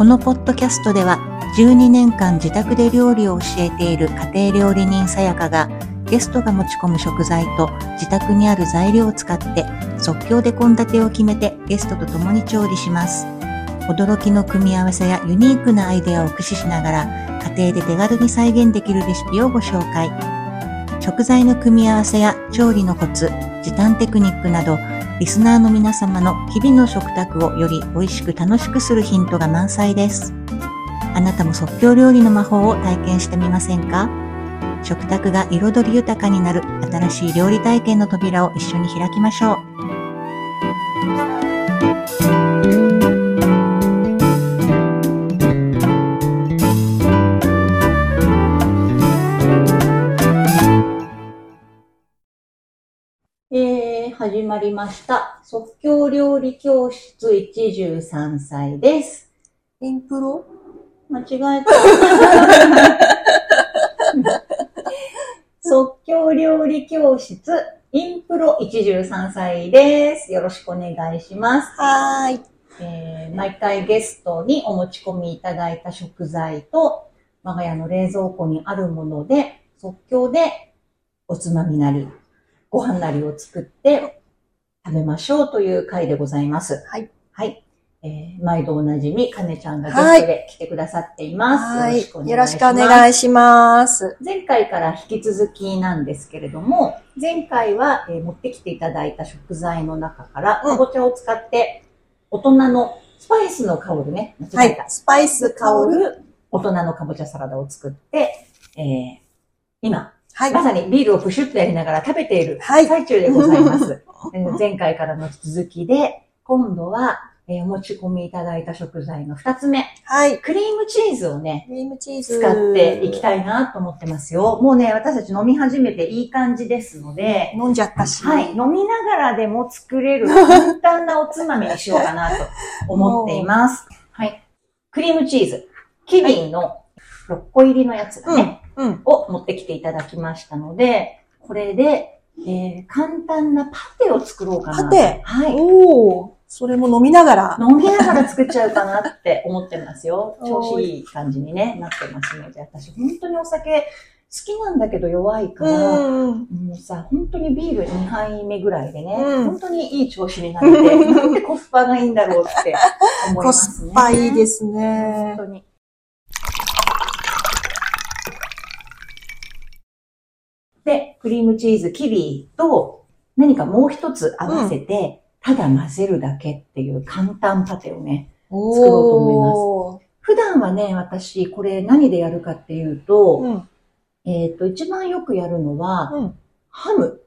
このポッドキャストでは12年間自宅で料理を教えている家庭料理人さやかがゲストが持ち込む食材と自宅にある材料を使って即興で献立を決めてゲストと共に調理します。驚きの組み合わせやユニークなアイデアを駆使しながら家庭で手軽に再現できるレシピをご紹介。食材の組み合わせや調理のコツ、時短テクニックなどリスナーの皆様の日々の食卓をより美味しく楽しくするヒントが満載です。あなたも即興料理の魔法を体験してみませんか？食卓が彩り豊かになる新しい料理体験の扉を一緒に開きましょう。始まりました。即興料理教室一汁三菜です。インプロ？間違えた。即興料理教室インプロ一汁三菜です。よろしくお願いします。はーい。えー毎回ゲストにお持ち込みいただいた食材と、我が家の冷蔵庫にあるもので、即興でおつまみなり、ご飯なりを作って食べましょうという回でございます。はい。はい。えー毎度おなじみ、かねちゃんがゲストで来てくださっています。はい。よろしくおいします。願いします。前回から引き続きなんですけれども、前回は、えー持ってきていただいた食材の中から、うんかぼちゃを使って、大人のスパイスの香るね。はいスパイス香る。る大人のかぼちゃサラダを作って、えー今、はい。まさにビールをプシュッとやりながら食べているはい最中でございます。えー前回からの続きで、今度は、えーお持ち込みいただいた食材の二つ目、はい。クリームチーズをね、クリームチーズ。使っていきい。たいなと思ってますよ。もうね、私たち飲み始めていい感じですので、飲んじゃったし。はい、飲みながらでも作れる簡単なおつまみにしようかなと思っています。はい。クリームチーズ、キリンの6個入りのやつだね、うん。を持ってきていただきましたので、これで、えー簡単なパテを作ろうかなと。パテ？はい。おー。それも飲みながら。飲みながら作っちゃうかなって思ってますよ。調子いい感じにね、なってますので、私本当にお酒好きなんだけど弱いから、うん。もうさ、本当にビール2杯目ぐらいでね、うん本当にいい調子になって、なんでコスパがいいんだろうって思いコますね。スパいいです本ね。当に。で、クリームチーズ、キリと何かもう一つ合わせて、ただ混ぜるだけっていう簡単パテをね、お作ろうと思普段はね、私、これ何でやるかっていうと、うん。えっ、と、一番よくやるのは、うん。ハム。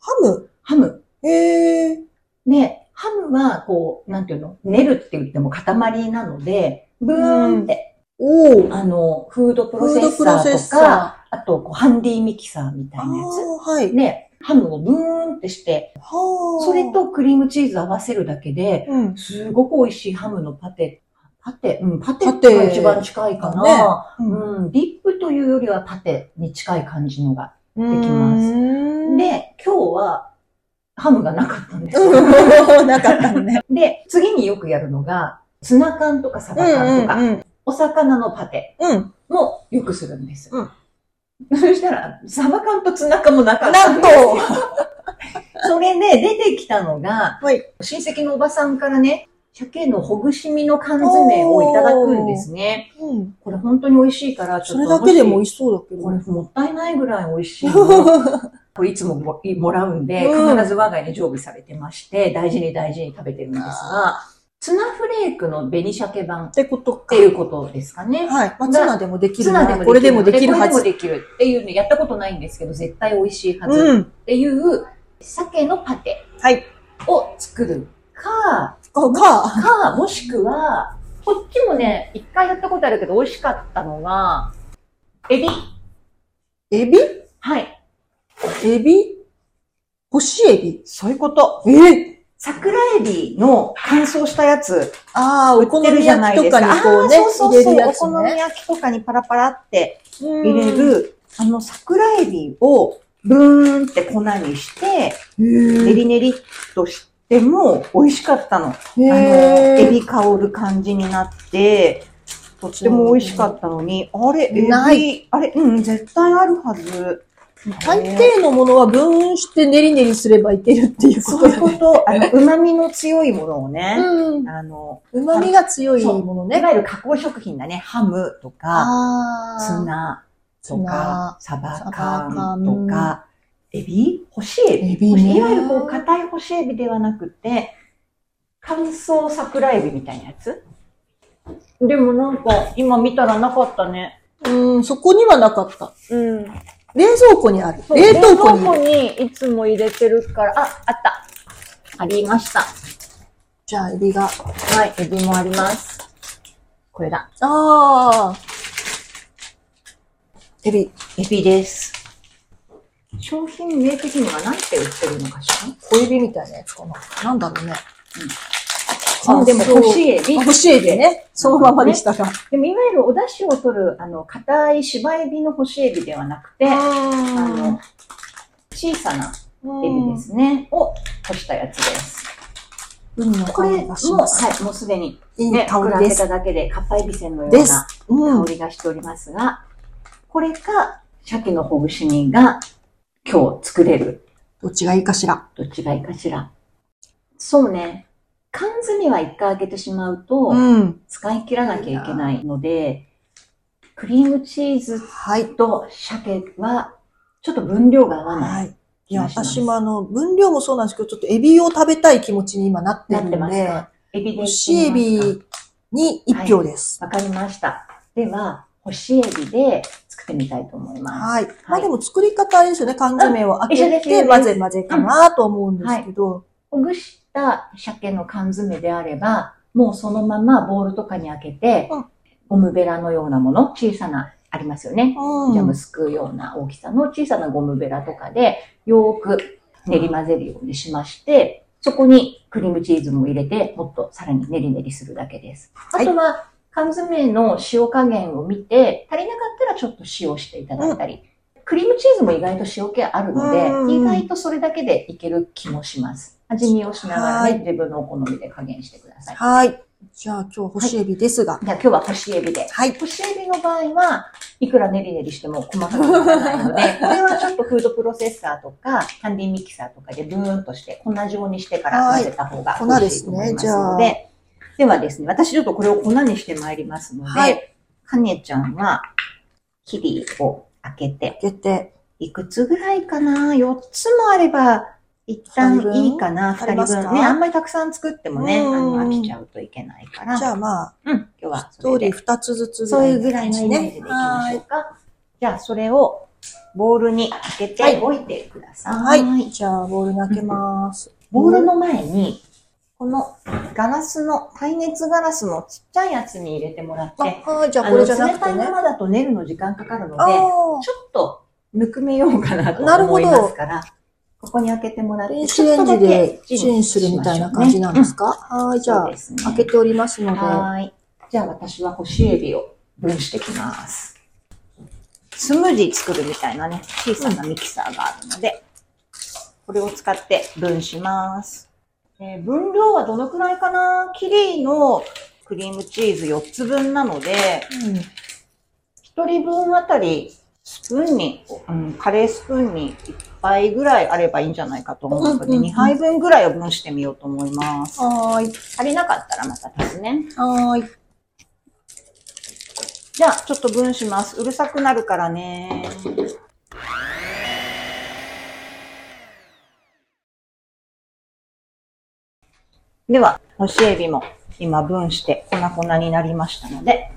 ハム？ハム。へー。で、ハムは、こう、なんていうの？練るって言っても塊なので、ブーンって、おー。あの、フードプロセッサーとか、あと、こうハンディミキサーみたー。いなやあーはい。つ。で、ハムをブーンってして、それ、とクリームチーズ合わせるだけで、うん。すごく美味しいハムのパテ。パテ？うん、パテが一番近いかな。ねうんうん、ディップというよりはパテに近い感じのが。できますすで、今日はハムがなかったんです なかったのね。で、次によくやるのが、ツナ缶とかサバ缶とか、うん。お魚のパテうん。もよくするんです。うんそしたら、サバ缶とツナ缶もなかったなんとんですよ。それで出てきたのが、はい。親戚のおばさんからね、鮭のほぐし身の缶詰をいただくんですね。うん。これ本当に美味しいから、ちょっとそれだけでも美味しそうだけど。これもったいないぐらい美味しいの。これいつもももらうんで、うん必ず我が家に常備されてまして、大事に大事に食べてるんですが、ツナフレークの紅鮭版っってことか。ていうことですかね。はい。まあ、ツナでもできるな。ツナでもこれでもできるはこれでもず。できるっていうね、やったことないんですけど、絶対美味しいはずうん。っていう、鮭のパテはい。を作るか、か、か、か、もしくは、こっちもね、一回やったことあるけど美味しかったのが、エビ。エビ？はい。エビ？干しエビ？そういうこと。え？桜エビの乾燥したやつ、ああ、お好売ってるみじゃない焼きとですか。ね、そうそうそう入れるやつお好みね。焼きとかにパラパラって入入れる、あの桜エビをブーンって粉にして、練り練りっとしても美味しかったの。あの、エビ香る感じになって、とっても美味しかったのに、あれ、エビ、あれ、うん、絶対あるはず。大抵のものは分して練り練りすればいけるっていうこそういう。こと、あの、旨味の強いものをね、うん。あの、旨味が強いものね。いわゆる加工食品だね、ハムとか、あツナとツかナ、サバ缶とか、エビ干しエビエビねいわゆるこう、硬い干しエビではなくて、乾燥桜エビみたいなやつでもなんか、今見たらなかったね。うん、そこにはなかった。うん。冷蔵庫にある。冷凍庫に冷凍庫にいつも入れてるから、あ、あった。ありました。じゃあ、エビが。はい、エビもあります。これだ。ああ。エビ。エビです。商品名的には何て売ってるのかしら？小エビみたいなやつかな。なんだろうね。あでもそう干しエビ。干しエビね。そのままにしたら。でもいわゆるお出汁を取る、あの、硬い芝エビの干しエビではなくて、あの、小さなエビですね、を干したやつです。海のこれも、香りがします。はい、もうすでに、いいね、香りですた。だけで、かっぱえびせんのようなうん香。りがしておりますが、これか、鮭のほぐし煮が今日作れる。どっちがいいかしら。どっちがいいかしら。そうね。缶詰は一回開けてしまうと、うん。使い切らなきゃいけないので、クリームチーズはい。と鮭は、ちょっと分量が合わない。はい。いや、私もあの、分量もそうなんですけど、ちょっとエビを食べたい気持ちに今なってなってるので、ますか？エビで干しエビに一票です。わかりました。では、干しエビで作ってみたいと思います。はい。まあでも作り方あれですよね。缶詰を開けて混ぜ混ぜかなと思うんですけど。ほぐした鮭の缶詰であれば、もうそのままボウルとかに開けて、うんゴムベラのようなもの、小さな、ありますよね。うんジャムすくうような大きさの小さなゴムベラとかで、よーく練り混ぜるようにしまして、そこにクリームチーズも入れて、もっとさらに練り練りするだけです。はいあとは、缶詰の塩加減を見て、足りなかったらちょっと塩していただいたり、クリームチーズも意外と塩気あるので、うん意外とそれだけでいける気もします。味見をしながらね、はい自分のお好みで加減してください。はい。じゃあ今日干しエビですが。じゃあ今日は干しエビで。はい。干しエビの場合は、いくら練り練りしても細かくならないので、これはちょっとフードプロセッサーとか、ハンディミキサーとかでブーンとして粉状にしてから混ぜた方がはい美味しいと思いますの粉でで、ではですね、私ちょっとこれを粉にしてまいりますので、はいかねちゃんは、キリを開けて、開けて。いくつぐらいかな ?4 つもあれば、一旦いいかなあ二人分。ね、あんまりたくさん作ってもね、あうんの、飽きちゃうといけないから。じゃあまあ、うん、今日はストーリー。二つずつぐそうらいいうぐらいのイメージでいきましょうか。じゃあ、それをボウルに開けはいておいてください。はい。じゃあ、ボウルに開けます。ボウルの前に、このガラスの、耐熱ガラスのちっちゃいやつに入れてもらって、あ、はい。じゃあこれじゃなく冷たてね。いままだと練るの時間かかるので、あちょっとぬくめようかなとなるほど思いますから、ここに開けてもらっあ。て、電子レンジでチンするみたいな感じなんですか？かはい。じゃあ、ね、開けておりますので。はーい。じゃあ私は干しエビを分してきます。スムージー作るみたいなね、小さなミキサーがあるので、これを使って分します。えー分量はどのくらいかな？キリのクリームチーズ4つ分なので、うん。1人分あたりスプーンに、うん、カレースプーンに1杯ぐらいあればいいんじゃないかと思うので、うんうんうん2杯分ぐらいを分してみようと思います。はーい。足りなかったらまた足すね。はーい。じゃあ、ちょっと分します。うるさくなるからね。では、干しエビも今分して粉々になりましたので、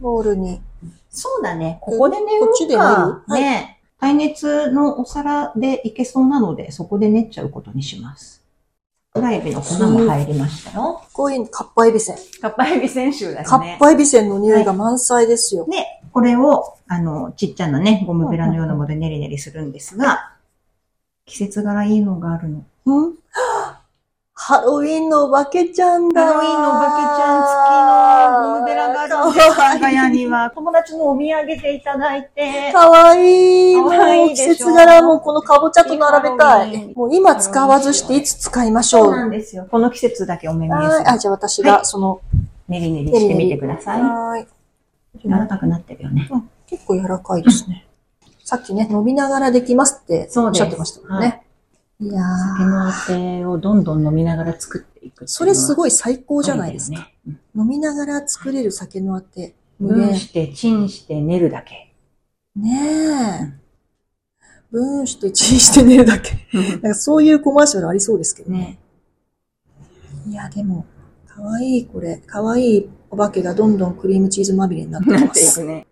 ボウルに。そうだね。ここで練こっちでる？か。練るはいね。耐熱のお皿でいけそうなので、そこで練っちゃうことにします。桜エビの粉も入りましたよ。こういうカッパエビせん。カッパエビ選手だカね。ッパエビせんの匂いが満載ですよ。で、これを、あの、ちっちゃなね、ゴムベラのようなもので練り練りするんですが、季節柄いいのがあるの。うん ハロウィンのお化けちゃんだ。ハロウィンのお化けちゃん付きの我が家には友達のお土産でいただいて、かわいい。もう季節柄もこのかぼちゃと並べたい。もう今使わずしていつ使いましょう。そうなんですよ。この季節だけお目見えする。はいあ、じゃあ私はいがその、練り練りしてみてください。はい。柔らかくなってるよね。うん結構柔らかいですね。さっきね、飲みながらできますっておっしゃってましたもんね。いや酒ー、のあてをどんどん飲みながら作っていく。それすいごい最高じゃないですか。ね。うん飲みながら作れる酒のあて。無分限。して、チンして、練るだけ。ねえ。分して、チンして寝るだけ。なんかそういうコマーシャルありそうですけどね。ね。いや、でも、かわいい、これ。かわいいお化けがどんどんクリームチーズまみれになってなっます。ていくね。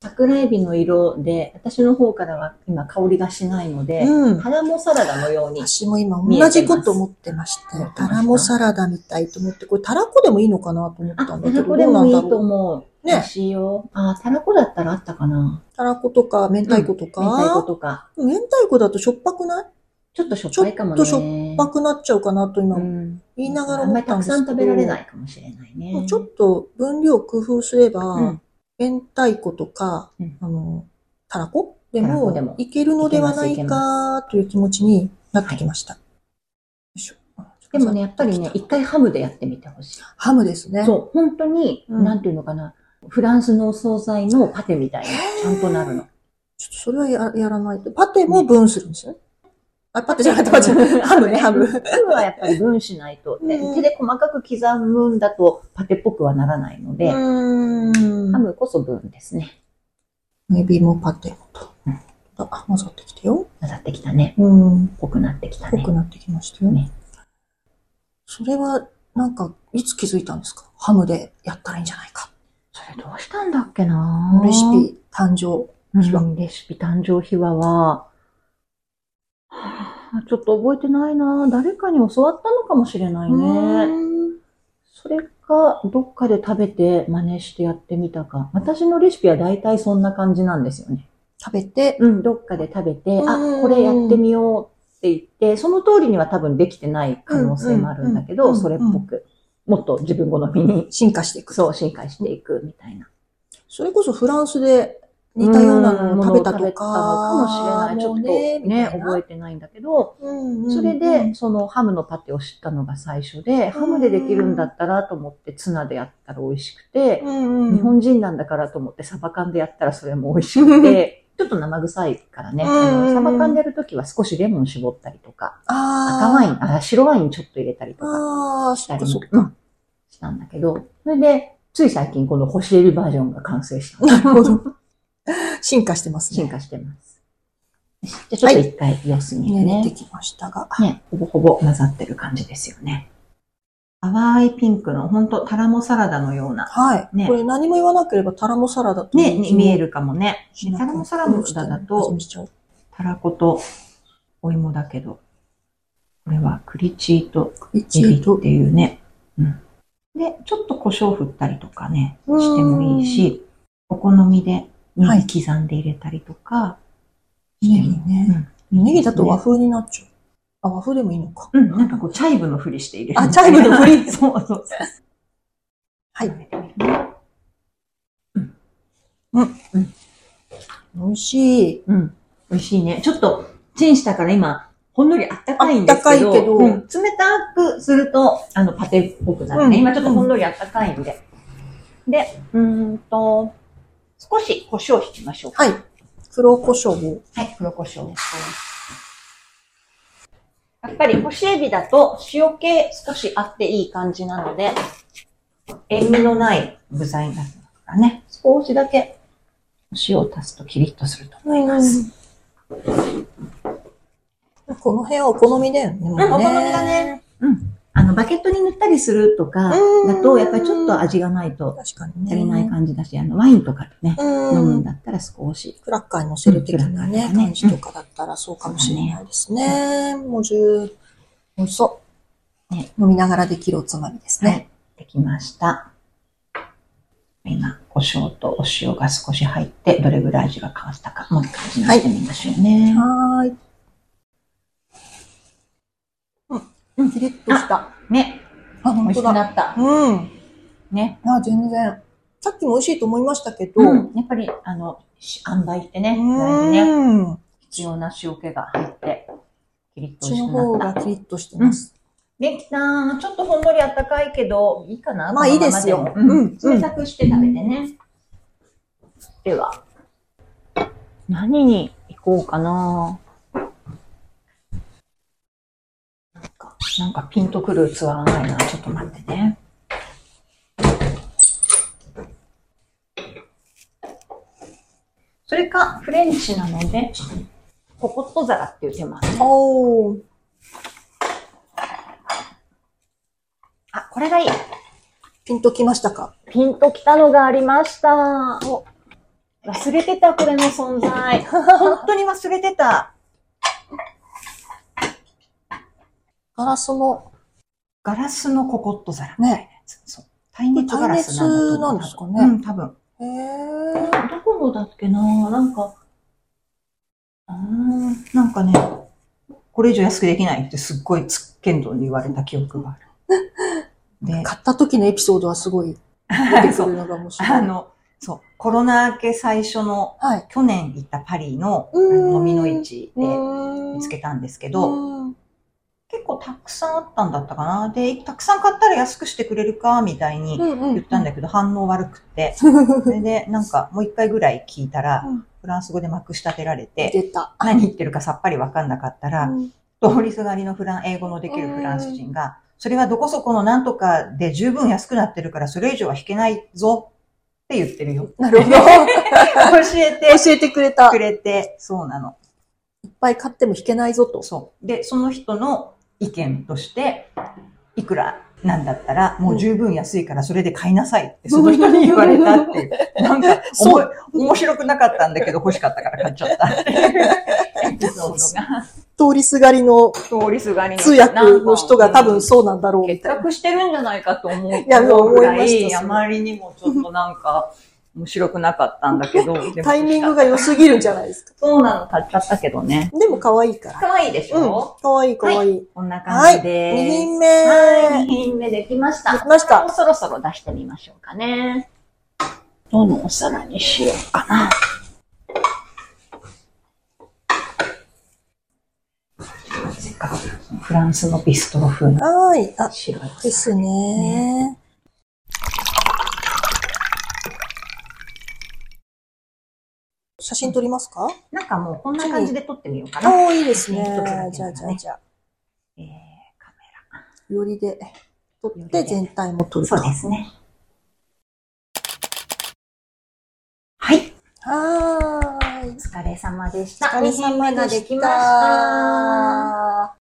桜エビの色で、私の方からは今香りがしないので、うん。タラモサラダのように。私も今同じこと思ってましたよ。タラモサラダみたいと思って、これタラコでもいいのかなと思ったあ、んだけど、タラコでもいいと。思う。ね美味しいよ。あ、タラコだったらあったかな。タラコとか明太子とか。明太子とか。明太子だとしょっぱくない？ちょっとしょっぱいかもね。ちょっとしょっぱくなっちゃうかなと今うん。言いながらあんまりたく。さん食べられないかもしれないね。もうちょっと分量工夫すれば、うん明太子とか、うんあの、たらこ？でもいけるのではないかという気持ちになってきました。よいしょでもね、やっぱりね、一回ハムでやってみてほしい。ハムですね。そう、本当に、うんなんていうのかな、フランスのお惣菜のパテみたいにちゃんとなるの。ちょっとそれはややらないと。パテも分するんですよね。あ、パテじゃなくて、パテじゃない。ハムね、ハム。ハムはやっぱり分しないと、手で細かく刻むんだとパテっぽくはならないので、ハムこそ分ですね。エビもパテもとうん。あ、混ざってきたよ。混ざってきたね。うん。濃くなってきたね濃く。なってきましたよ。ねそれは、なんか、いつ気づいたんですか？ハムでやったらいいんじゃないか。それどうしたんだっけなレシピ誕生。秘話うんレシピ誕生秘話は、はあ ちょっと覚えてないな誰かに教わったのかもしれないね。それか、どっかで食べて真似してやってみたか。私のレシピは大体そんな感じなんですよね。食べて、うん、どっかで食べて、うんあ、これやってみようって言って、その通りには多分できてない可能性もあるんだけど、それっぽく、もっと自分好みに、進化していく。そう、進化していくみたいな。それこそフランスで似たようなのを食べたとか。うんものかもしれない。ちょっとねね、覚えてないんだけど、えそれで、そのハムのパテを知ったのが最初で、ハムでできるんだったらと思ってツナでやったら美味しくて、日日本人なんだからと思ってサバ缶でやったらそれも美味しくて、ちょっと生臭いからね、うんあのサバ缶でやるときは少しレモン絞ったりとか、あ赤ワイン、あ、白ワインちょっと入れたりとかしたりもうん。したんだけど、それで、つい最近この干しエビバージョンが完成した。なるほど。進化してますね。進化してます。じゃあちょっと一回様子見てね。ね、出てきましたが。ね、ほぼほぼ混ざってる感じですよね。淡いピンクの、ほんとタラモサラダのような、はい。ねこれ何も言わなければタラモサラダとね、見えるかもね。タラモサラダだ味と、見しちゃおうたらことお芋だけど、これはクリチーとエビっていうね。うん。で、ちょっと胡椒振ったりとかね、してもいいし、お好みでネギ刻んで入れたりとかしても。ネギね。うんネギだと和風になっちゃう。あ、和風でもいいのか。うん、なんかこう、チャイブのふりして入れる。あチャイブのふり？そうそうそう。はい。美味しい。うん。美味しいね。ちょっと、チンしたから今、ほんのりあったかいんですけど、あったかいけどうん冷たくすると、あの、パテっぽくなるね。うん今ちょっとほんのりあったかいんで。で、うーんと、少し胡椒を引きましょうか。はい。黒胡椒を。はい、黒胡椒を。やっぱり干しエビだと塩気少しあっていい感じなので、塩味のない具材になるからね。少しだけ塩を足すとキリッとすると思います。この辺はお好みだよね。ねうんお好みだね。うん。バケットに塗ったりするとかうんだと、やっぱりちょっと味がないと。足りない感じだし、あの、ワインとかでね、うん。飲むんだったら少し。クラッカーに乗せる的なね、ね感じとかだったらそうかもしれないですね。もう十、美味しそう。ね飲みながらできるおつまみですはね。い。できました。今、胡椒とお塩が少し入って、どれぐらい味が変わったか、もう一回味見してみましょうね。はーい。うん、キリッとした。ね、あ、美味しく本当だ。なった。うん。ね。あ、全然。さっきも美味しいと思いましたけど、うん。やっぱり、あの、し塩梅ってね、大事ね。うん。必要な塩気が入って、キリッとこっちの美味しくなった。方がキリッとしてます。できたー。ちょっとほんのりあったかいけど、いいかな？まあいいですようん。冷たくして食べてね。では、何に行こうかななんか、なんかピンとくる器がないな。ちょっと待ってね。それか、フレンチなので、ココット皿っていう手もあるね。おー。あ、これがいい。ピンときましたか？ピンときたのがありました。お忘れてた、これの存在。本当に忘れてた。ガラスの、ガラスのココット皿。ね。そう。耐熱ガラスなんですかねうん、多分。へー。どこのだっけななんか、あーなんかね、これ以上安くできないってすっごいつっけんどに言われた記憶がある。で、買った時のエピソードはすごい 出てくるのが面白い。あの、そう、コロナ明け最初の、はい。去年行ったパリの飲みの市で見見つけたんですけど、うん結構たくさんあったんだったかな。で、たくさん買ったら安くしてくれるか、みたいに言ったんだけど、反応悪くって。それで、なんかもう一回ぐらい聞いたら、うんフランス語でまくし立てられて。何言ってるかさっぱりわかんなかったら、うん通りすがりのフラン、英語のできるフランス人が、それはどこそこのなんとかで十分安くなってるから、それ以上は引けないぞって言ってるよ。なるほど。教えて 教えてくれた。くいっれて、そうなの。ぱい買っても引けないぞと。そう。で、その人の意見として、いくらなんだったら、もう十分安いからそれで買いなさいって、その人に言われたっていう。なんか、おも面白くなかったんだけど欲しかったから買っちゃったっていうエピソードが。通りすがりの通りすがりの通訳の人が多分そうなんだろうみ結たいな。託してるんじゃないかと思うや思う思いましい、たあまりにもちょっとなんか、面白くなかったんだけど。タイミングが良すぎるんじゃないですか。そうなの、買っちゃったけどね。でも可愛いから。可愛いでしうんょ、。可愛い可愛い。こんな感じで。品目。はい、2品目できました。できましたもうそろそろ出してみましょうかね。どのお皿にしようかな。フランスのビストロ風のはい。あ、白いですね。写真撮りますか？なんかもうこんな感じで撮ってみようかあな。あ、いいですね。じゃあ、じゃあ、じゃあ、えー、カよりで撮って全体も撮る。そうですね。はい。はーい。お疲れ様でした。お疲れ様でしできました。た。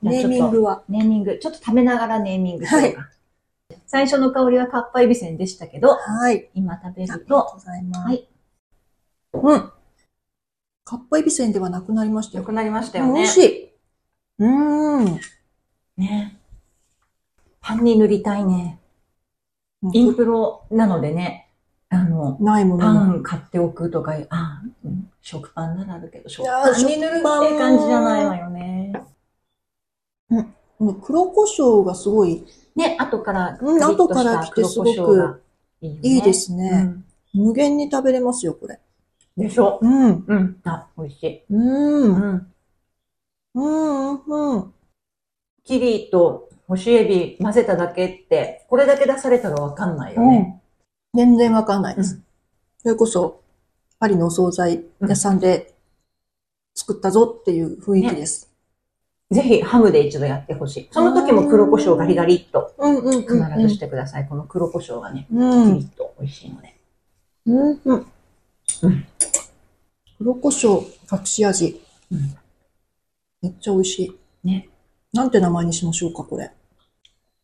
ネーミングは？ネーミング。ちょっと食べながらネーミングしようか。最初の香りはかっぱえびせんでしたけど、はい。今食べるありがとうと、ございます。はい。うん。かっぱえびせんではなくなりましたよ。良くなりましたよね。美味しい。うーん。ね。パンに塗りたいね。インプロなのでね、あの、ないもパのが。ン買っておくとか、あ、うん食パンならあるけど、食パンに塗るって感じじゃないわよね。この黒胡椒がすごいね、後から、うん後から来てすごくいいですね。うん無限に食べれますよ、これ。でしょ？うん。うん。あ、美味しい。うーん。うん。うん。うん。キリと干しエビ混ぜただけって、これだけ出されたらわかんないよね。全然わかんないです。うそれこそ、パリのお惣菜屋さんで作ったぞっていう雰囲気です。ぜひハムで一度やってほしい。その時も黒胡椒ガリガリっと必ずしてください。この黒胡椒がね、うん。キリッと美味しいので。うん。うん。うん黒胡椒隠し味。うんめっちゃ美味しい。ね。なんて名前にしましょうか、これ。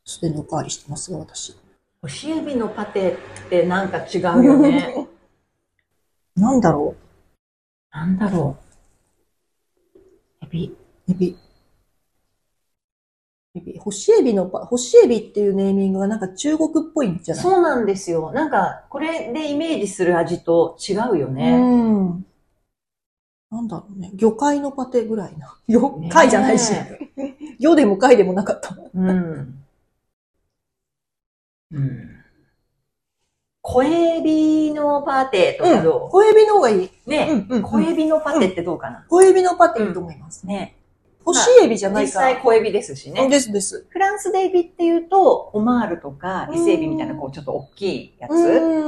すでにおかわりしてますが、私。干しエビのパテってなんか違うよね。なんだろなんだろう。エビ。う。エビ。干しエビのパ、干しエビっていうネーミングがなんか中国っぽいんじゃない？そうなんですよ。なんか、これでイメージする味と違うよね。うん。なんだろうね。魚介のパテぐらいな。魚介じゃないし。ね魚でも貝でもなかった。うん。うん。小エビのパテとかど小エビの方がいい。う、ね、うんうんうん小エビのパテってどうかな、小エビのパテいいと思います。ね。干しエビじゃない実から。際小エビですしね。ですです。フランスでエビっていうと、オマールとか伊勢エビみたいなこうちょっと大きいやつ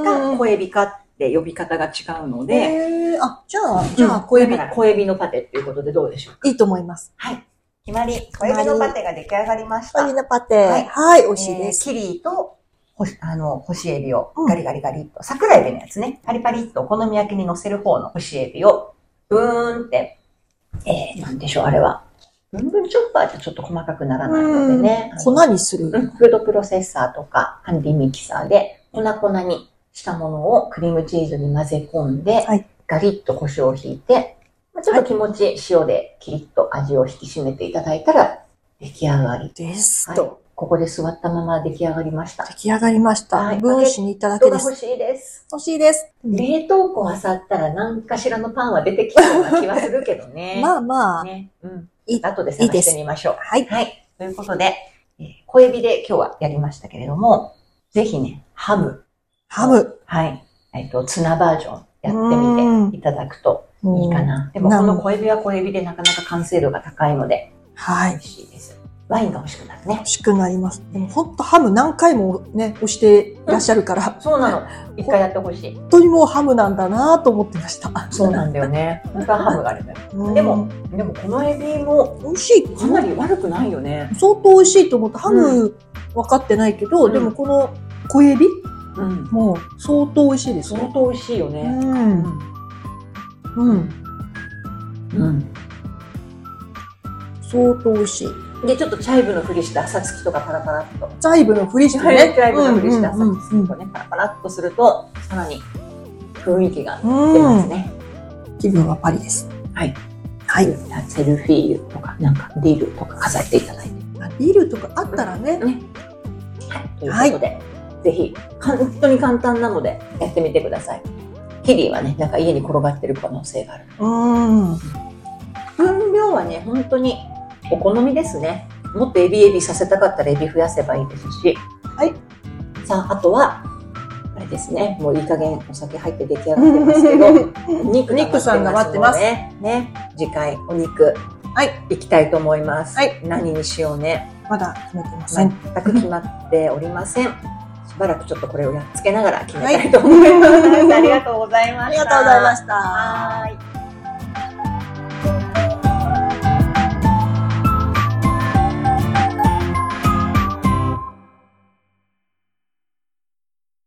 が小エビかって呼び方が違うので、えー、あ、じゃあ、じゃあ、小エビ小エビのパテっていうことでどうでしょうか？いいと思います。はい。決まり、小エビのパテが出来上がりました。小エビのパテ。ははいい、美味しいです。えーキリーと、ほし、あの、干しエビをうんガリガリガリっと、桜エビのやつね、パリパリっとお好み焼きに乗せる方の干しエビを、ブーンって、えー、なんでしょう、あれは。ブンブンチョッパーじゃちょっと細かくならないのでね。粉にする。うんフードプロセッサーとかハンディミキサーで粉々にしたものをクリームチーズに混ぜ込んで、はいガリッと胡椒をひいて、まあちょっと気持ち塩でキリッと味を引き締めていただいたら出来上がり。はいですと。ここで座ったまま出来上がりました。出来上がりました。はい分子にいただけです。欲しいです。欲しいです。冷凍庫あさったら何かしらのパンは出てきそうな気はするけどね。まあまあ、ね。うん。いい後で探してみましょう。はい。はい。ということで、えー小エビで今日はやりましたけれども、ぜひね、ハム。ハム。はい。えっ、と、ツナバージョンやってみていただくといいかな。でも、なこの小エビは小エビでなかなか完成度が高いので、はい美。味しいです。ワインが欲しくなるね欲。しくなります。でも本当ハム何回もね、押していらっしゃるから、そうなの。一回やってほしい。本当にもうハムなんだなと思ってました。そうなんだよね。本当はハムがあるんだよ。うんでも、でもこのエビも美味しい。かなり悪くないよね。相当美味しいと思った。ハム分かってないけど、うんでもこの小エビうん。もう相当美味しいですね。相当美味しいようね。ん。うん。うん。相当美味しい。で、ちょっとチャイブのふりした朝月とかパラパラっと。チャイブのフリしてチャね。イブのふりした朝うん月とね、パラパラっとすると、さらに雰囲気がうん出ますね。気分はパリです。はい。はい。セルフィーユとか、なんかディルとか飾っていただいて。ビールとかあったらね。ね。はい。ということで、ぜひ、本当に簡単なのでやってみてください。キリーはね、なんか家に転がってる可能性がある。うん。分量はね、本当にお好みですね。もっとエビエビさせたかったらエビ増やせばいいですし。はい。さあ、あとは、あれですね、もういい加減お酒入って出来上がってますけど、お肉お肉さんが待ってますね。ね。次回、お肉。はい。いきたいと思います。はい。何にしようね。まだ決めてません。全く決まっておりません。しばらくちょっとこれをやっつけながら決めたいと思います。ありがとうございました。ありがとうございました。はーい。